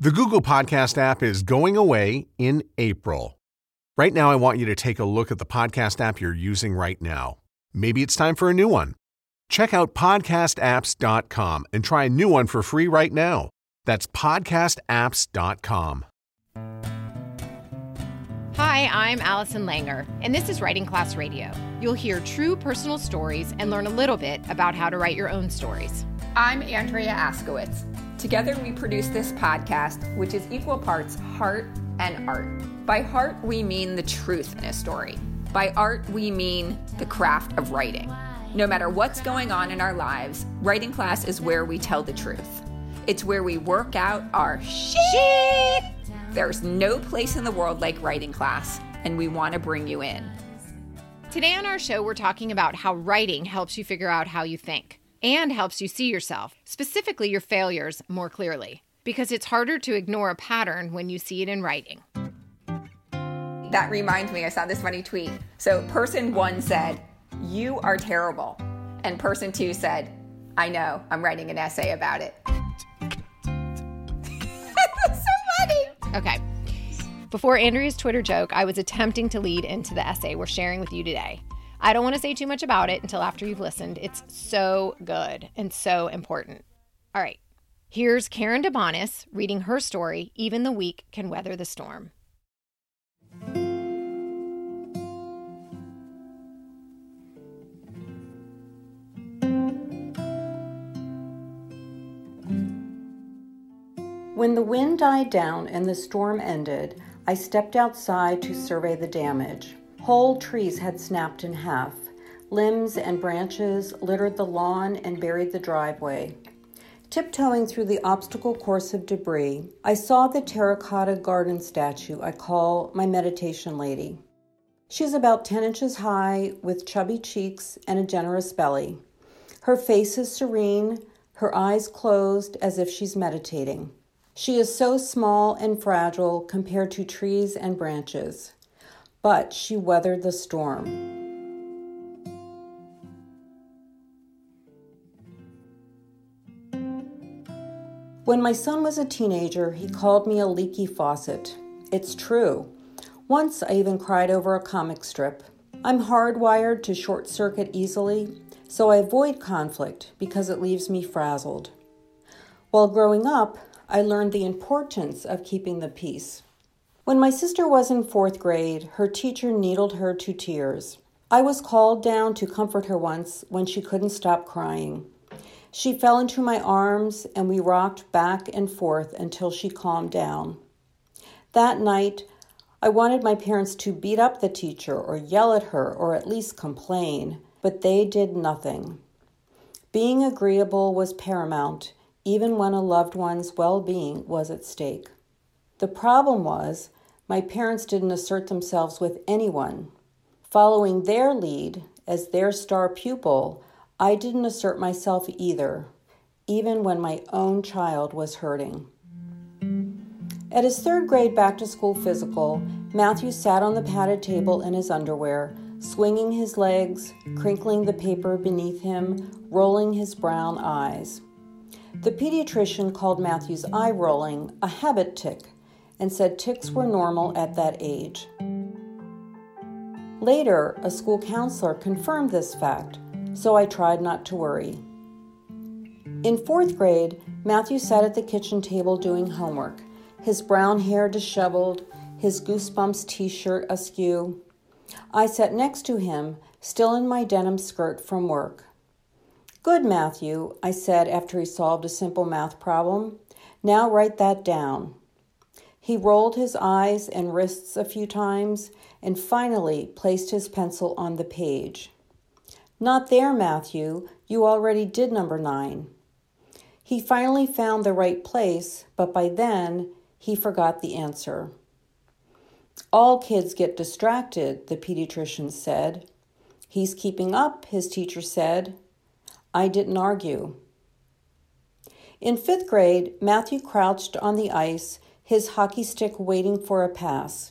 The Google Podcast app is going away in April. Right now, I want you to take a look at the podcast app you're using right now. Maybe it's time for a new one. Check out podcastapps.com and try a new one for free right now. That's podcastapps.com. Hi, I'm Allison Langer, and this is Writing Class Radio. You'll hear true personal stories and learn a little bit about how to write your own stories. I'm Andrea Askowitz. Together, we produce this podcast, which is equal parts heart and art. By heart, we mean the truth in a story. By art, we mean the craft of writing. No matter what's going on in our lives, writing class is where we tell the truth. It's where we work out our shit. There's no place in the world like writing class, and we want to bring you in. Today on our show, we're talking about how writing helps you figure out how you think and helps you see yourself, specifically your failures, more clearly. Because it's harder to ignore a pattern when you see it in writing. That reminds me, I saw this funny tweet. So, person one said, You are terrible. And person two said, I know, I'm writing an essay about it. That's so funny. Okay. Before Andrea's Twitter joke, I was attempting to lead into the essay we're sharing with you today. I don't want to say too much about it until after you've listened. It's so good and so important. All right. Here's Karen DeBonis reading her story, Even the Weak Can Weather the Storm. When the wind died down and the storm ended, I stepped outside to survey the damage. Whole trees had snapped in half. Limbs and branches littered the lawn and buried the driveway. Tiptoeing through the obstacle course of debris, I saw the terracotta garden statue I call my meditation lady. She's about 10 inches high, with chubby cheeks and a generous belly. Her face is serene, her eyes closed as if she's meditating. She is so small and fragile compared to trees and branches but she weathered the storm. When my son was a teenager, he called me a leaky faucet. It's true. Once I even cried over a comic strip. I'm hardwired to short circuit easily, so I avoid conflict because it leaves me frazzled. While growing up, I learned the importance of keeping the peace. When my sister was in fourth grade, her teacher needled her to tears. I was called down to comfort her once when she couldn't stop crying. She fell into my arms and we rocked back and forth until she calmed down. That night, I wanted my parents to beat up the teacher or yell at her or at least complain, but they did nothing. Being agreeable was paramount, even when a loved one's well being was at stake. The problem was, my parents didn't assert themselves with anyone. Following their lead as their star pupil, I didn't assert myself either, even when my own child was hurting. At his third grade back to school physical, Matthew sat on the padded table in his underwear, swinging his legs, crinkling the paper beneath him, rolling his brown eyes. The pediatrician called Matthew's eye rolling a habit tic and said tics were normal at that age. Later, a school counselor confirmed this fact, so I tried not to worry. In fourth grade, Matthew sat at the kitchen table doing homework, his brown hair disheveled, his Goosebumps t shirt askew. I sat next to him, still in my denim skirt from work. Good, Matthew, I said after he solved a simple math problem. Now write that down. He rolled his eyes and wrists a few times and finally placed his pencil on the page. Not there, Matthew. You already did number nine. He finally found the right place, but by then he forgot the answer. All kids get distracted, the pediatrician said. He's keeping up, his teacher said. I didn't argue. In fifth grade, Matthew crouched on the ice his hockey stick waiting for a pass.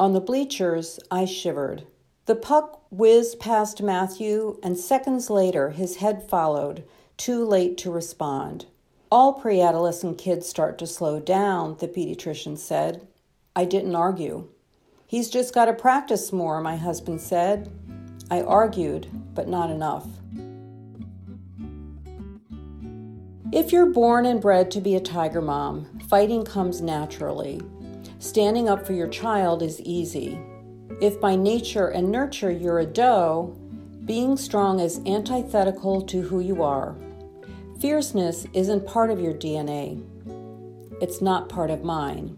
On the bleachers, I shivered. The puck whizzed past Matthew, and seconds later, his head followed, too late to respond. All preadolescent kids start to slow down, the pediatrician said. I didn't argue. He's just got to practice more, my husband said. I argued, but not enough. If you're born and bred to be a tiger mom, fighting comes naturally. Standing up for your child is easy. If by nature and nurture you're a doe, being strong is antithetical to who you are. Fierceness isn't part of your DNA. It's not part of mine.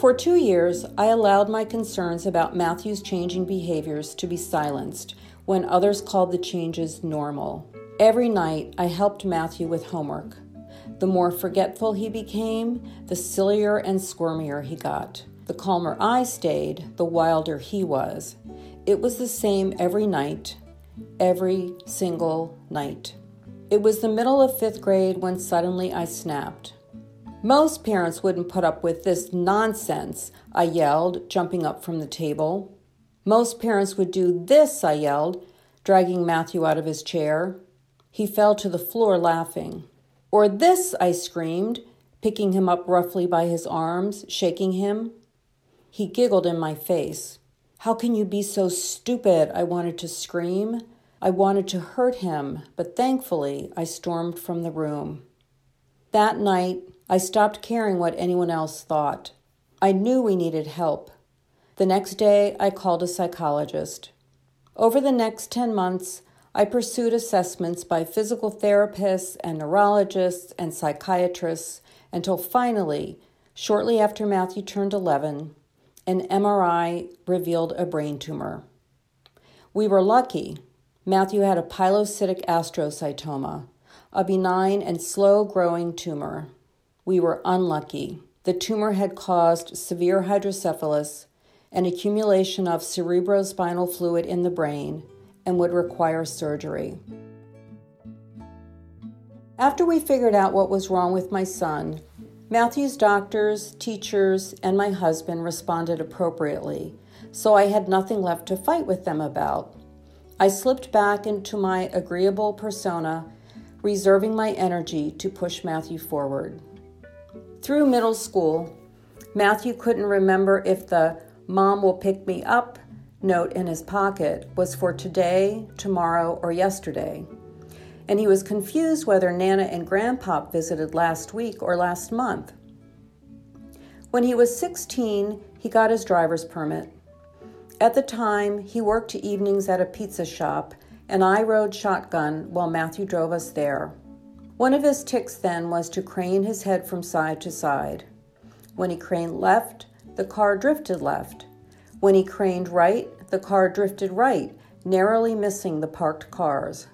For two years, I allowed my concerns about Matthew's changing behaviors to be silenced when others called the changes normal. Every night, I helped Matthew with homework. The more forgetful he became, the sillier and squirmier he got. The calmer I stayed, the wilder he was. It was the same every night, every single night. It was the middle of fifth grade when suddenly I snapped. Most parents wouldn't put up with this nonsense, I yelled, jumping up from the table. Most parents would do this, I yelled, dragging Matthew out of his chair. He fell to the floor laughing. Or this, I screamed, picking him up roughly by his arms, shaking him. He giggled in my face. How can you be so stupid? I wanted to scream. I wanted to hurt him, but thankfully I stormed from the room. That night, I stopped caring what anyone else thought. I knew we needed help. The next day, I called a psychologist. Over the next 10 months, I pursued assessments by physical therapists and neurologists and psychiatrists until finally, shortly after Matthew turned 11, an MRI revealed a brain tumor. We were lucky. Matthew had a pilocytic astrocytoma, a benign and slow growing tumor. We were unlucky. The tumor had caused severe hydrocephalus, an accumulation of cerebrospinal fluid in the brain, and would require surgery. After we figured out what was wrong with my son, Matthew's doctors, teachers, and my husband responded appropriately, so I had nothing left to fight with them about. I slipped back into my agreeable persona, reserving my energy to push Matthew forward. Through middle school, Matthew couldn't remember if the mom will pick me up note in his pocket was for today, tomorrow, or yesterday. And he was confused whether Nana and Grandpop visited last week or last month. When he was 16, he got his driver's permit. At the time, he worked evenings at a pizza shop, and I rode shotgun while Matthew drove us there. One of his tics then was to crane his head from side to side. When he craned left, the car drifted left. When he craned right, the car drifted right, narrowly missing the parked cars.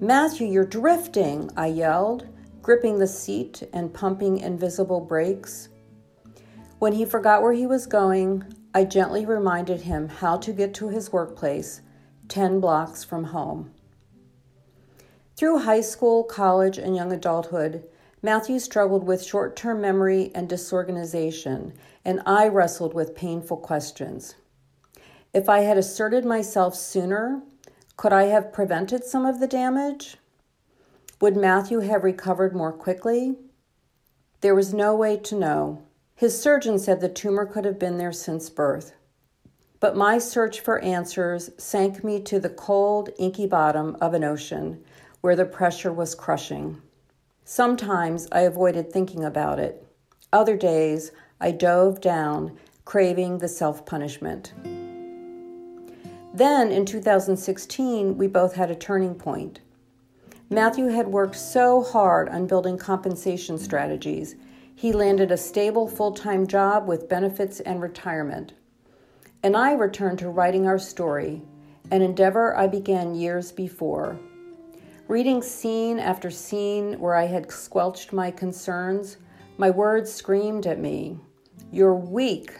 Matthew, you're drifting, I yelled, gripping the seat and pumping invisible brakes. When he forgot where he was going, I gently reminded him how to get to his workplace, 10 blocks from home. Through high school, college, and young adulthood, Matthew struggled with short term memory and disorganization, and I wrestled with painful questions. If I had asserted myself sooner, could I have prevented some of the damage? Would Matthew have recovered more quickly? There was no way to know. His surgeon said the tumor could have been there since birth. But my search for answers sank me to the cold, inky bottom of an ocean where the pressure was crushing. Sometimes I avoided thinking about it. Other days, I dove down, craving the self punishment. Then, in 2016, we both had a turning point. Matthew had worked so hard on building compensation strategies, he landed a stable full time job with benefits and retirement. And I returned to writing our story, an endeavor I began years before. Reading scene after scene where I had squelched my concerns, my words screamed at me You're weak.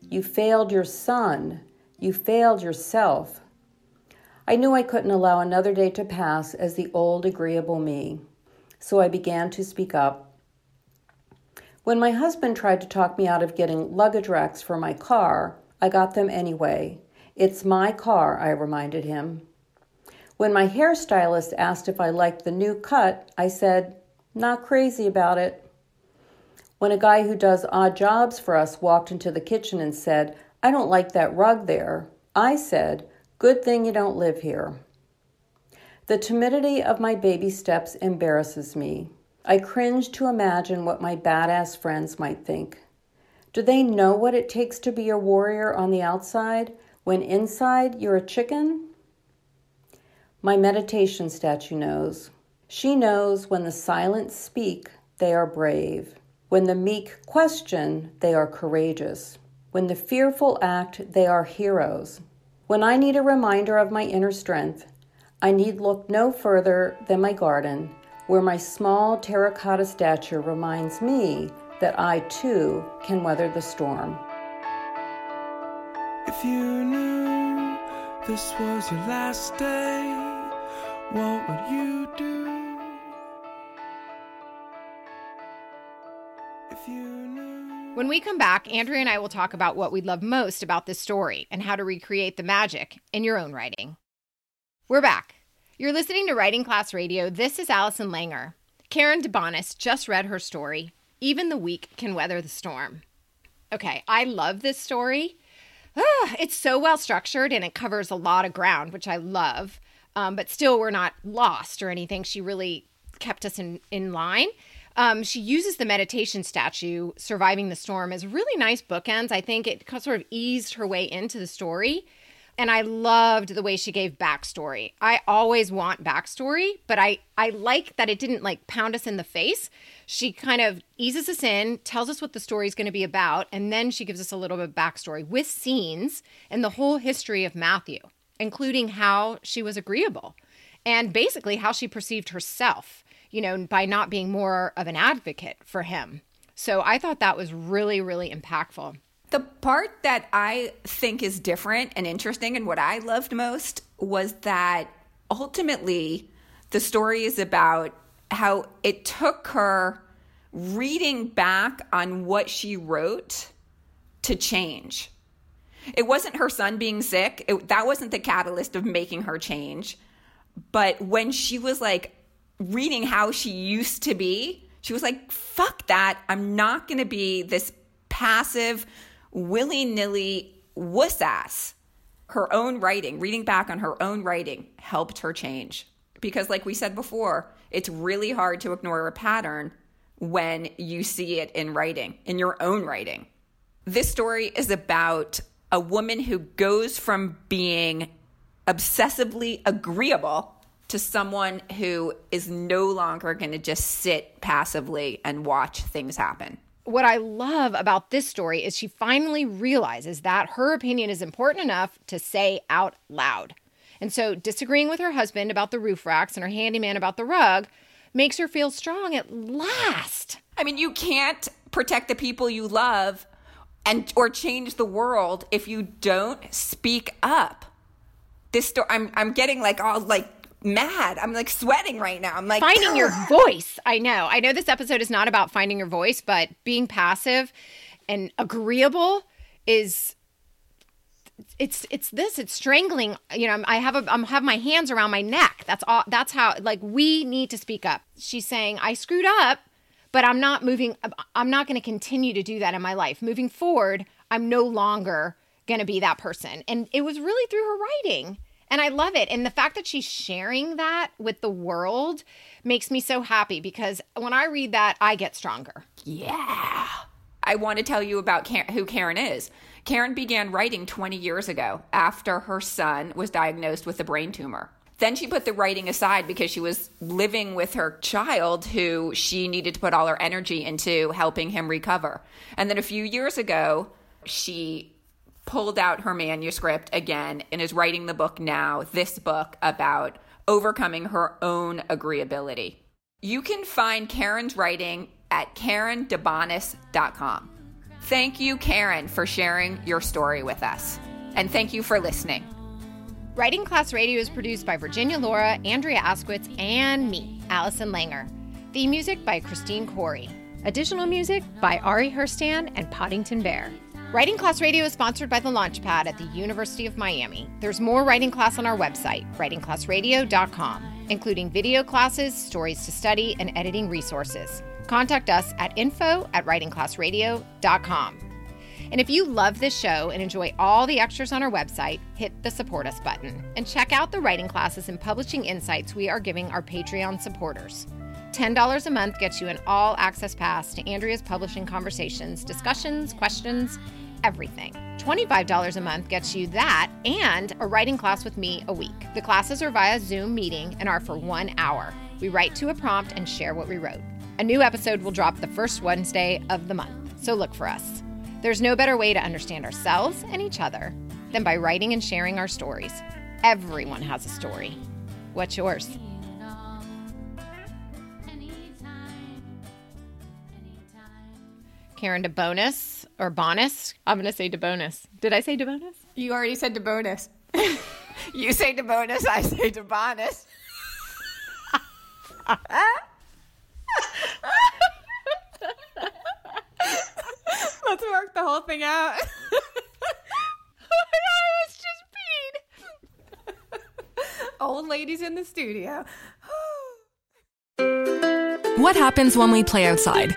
You failed your son. You failed yourself. I knew I couldn't allow another day to pass as the old, agreeable me, so I began to speak up. When my husband tried to talk me out of getting luggage racks for my car, I got them anyway. It's my car, I reminded him. When my hairstylist asked if I liked the new cut, I said, Not crazy about it. When a guy who does odd jobs for us walked into the kitchen and said, I don't like that rug there, I said, Good thing you don't live here. The timidity of my baby steps embarrasses me. I cringe to imagine what my badass friends might think. Do they know what it takes to be a warrior on the outside when inside you're a chicken? My meditation statue knows. She knows when the silent speak, they are brave. When the meek question, they are courageous. When the fearful act, they are heroes. When I need a reminder of my inner strength, I need look no further than my garden, where my small terracotta statue reminds me that I too can weather the storm. If you knew this was your last day, what would you do? When we come back, Andrea and I will talk about what we love most about this story and how to recreate the magic in your own writing. We're back. You're listening to Writing Class Radio. This is Allison Langer. Karen DeBonis just read her story, Even the Weak Can Weather the Storm. Okay, I love this story. Ah, it's so well structured and it covers a lot of ground, which I love. Um, but still, we're not lost or anything. She really kept us in, in line. Um, she uses the meditation statue, Surviving the Storm, as really nice bookends. I think it sort of eased her way into the story. And I loved the way she gave backstory. I always want backstory, but I, I like that it didn't like pound us in the face. She kind of eases us in, tells us what the story is going to be about, and then she gives us a little bit of backstory with scenes and the whole history of Matthew, including how she was agreeable and basically how she perceived herself you know, by not being more of an advocate for him. So I thought that was really, really impactful. The part that I think is different and interesting and what I loved most was that ultimately the story is about how it took her reading back on what she wrote to change. It wasn't her son being sick, it, that wasn't the catalyst of making her change. But when she was like, reading how she used to be, she was like, fuck that. I'm not going to be this passive, willy nilly wuss ass. Her own writing, reading back on her own writing, helped her change. Because, like we said before, it's really hard to ignore a pattern when you see it in writing, in your own writing. This story is about a woman who goes from being obsessively agreeable to someone who is no longer going to just sit passively and watch things happen. What I love about this story is she finally realizes that her opinion is important enough to say out loud. And so, disagreeing with her husband about the roof racks and her handyman about the rug makes her feel strong at last. I mean, you can't protect the people you love and or change the world if you don't speak up. This story I'm I'm getting like all like mad. I'm like sweating right now. I'm like finding your voice. I know. I know this episode is not about finding your voice, but being passive and agreeable is it's it's this it's strangling you know i have a i'm have my hands around my neck that's all that's how like we need to speak up she's saying i screwed up but i'm not moving i'm not going to continue to do that in my life moving forward i'm no longer going to be that person and it was really through her writing and I love it. And the fact that she's sharing that with the world makes me so happy because when I read that, I get stronger. Yeah. I want to tell you about who Karen is. Karen began writing 20 years ago after her son was diagnosed with a brain tumor. Then she put the writing aside because she was living with her child who she needed to put all her energy into helping him recover. And then a few years ago, she pulled out her manuscript again and is writing the book now, this book about overcoming her own agreeability. You can find Karen's writing at karendebonis.com. Thank you, Karen, for sharing your story with us. And thank you for listening. Writing Class Radio is produced by Virginia Laura, Andrea Askowitz, and me, Allison Langer. Theme music by Christine Corey. Additional music by Ari Herstand and Poddington Bear. Writing Class Radio is sponsored by the Launchpad at the University of Miami. There's more writing class on our website, writingclassradio.com. including video classes, stories to study, and editing resources. Contact us at info at writingclassradio.com. And if you love this show and enjoy all the extras on our website, hit the support us button and check out the writing classes and publishing insights we are giving our Patreon supporters. $10 a month gets you an all access pass to Andrea's publishing conversations, discussions, questions, everything. $25 a month gets you that and a writing class with me a week. The classes are via Zoom meeting and are for one hour. We write to a prompt and share what we wrote. A new episode will drop the first Wednesday of the month, so look for us. There's no better way to understand ourselves and each other than by writing and sharing our stories. Everyone has a story. What's yours? Karen to bonus or bonus. I'm going to say to bonus. Did I say to bonus? You already said to bonus. you say to bonus, I say to bonus. Let's work the whole thing out. I was just peed. Old ladies in the studio. What happens when we play outside?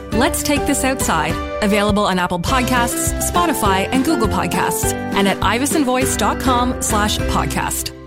Let's Take This Outside, available on Apple Podcasts, Spotify, and Google Podcasts, and at ivesonvoice.com slash podcast.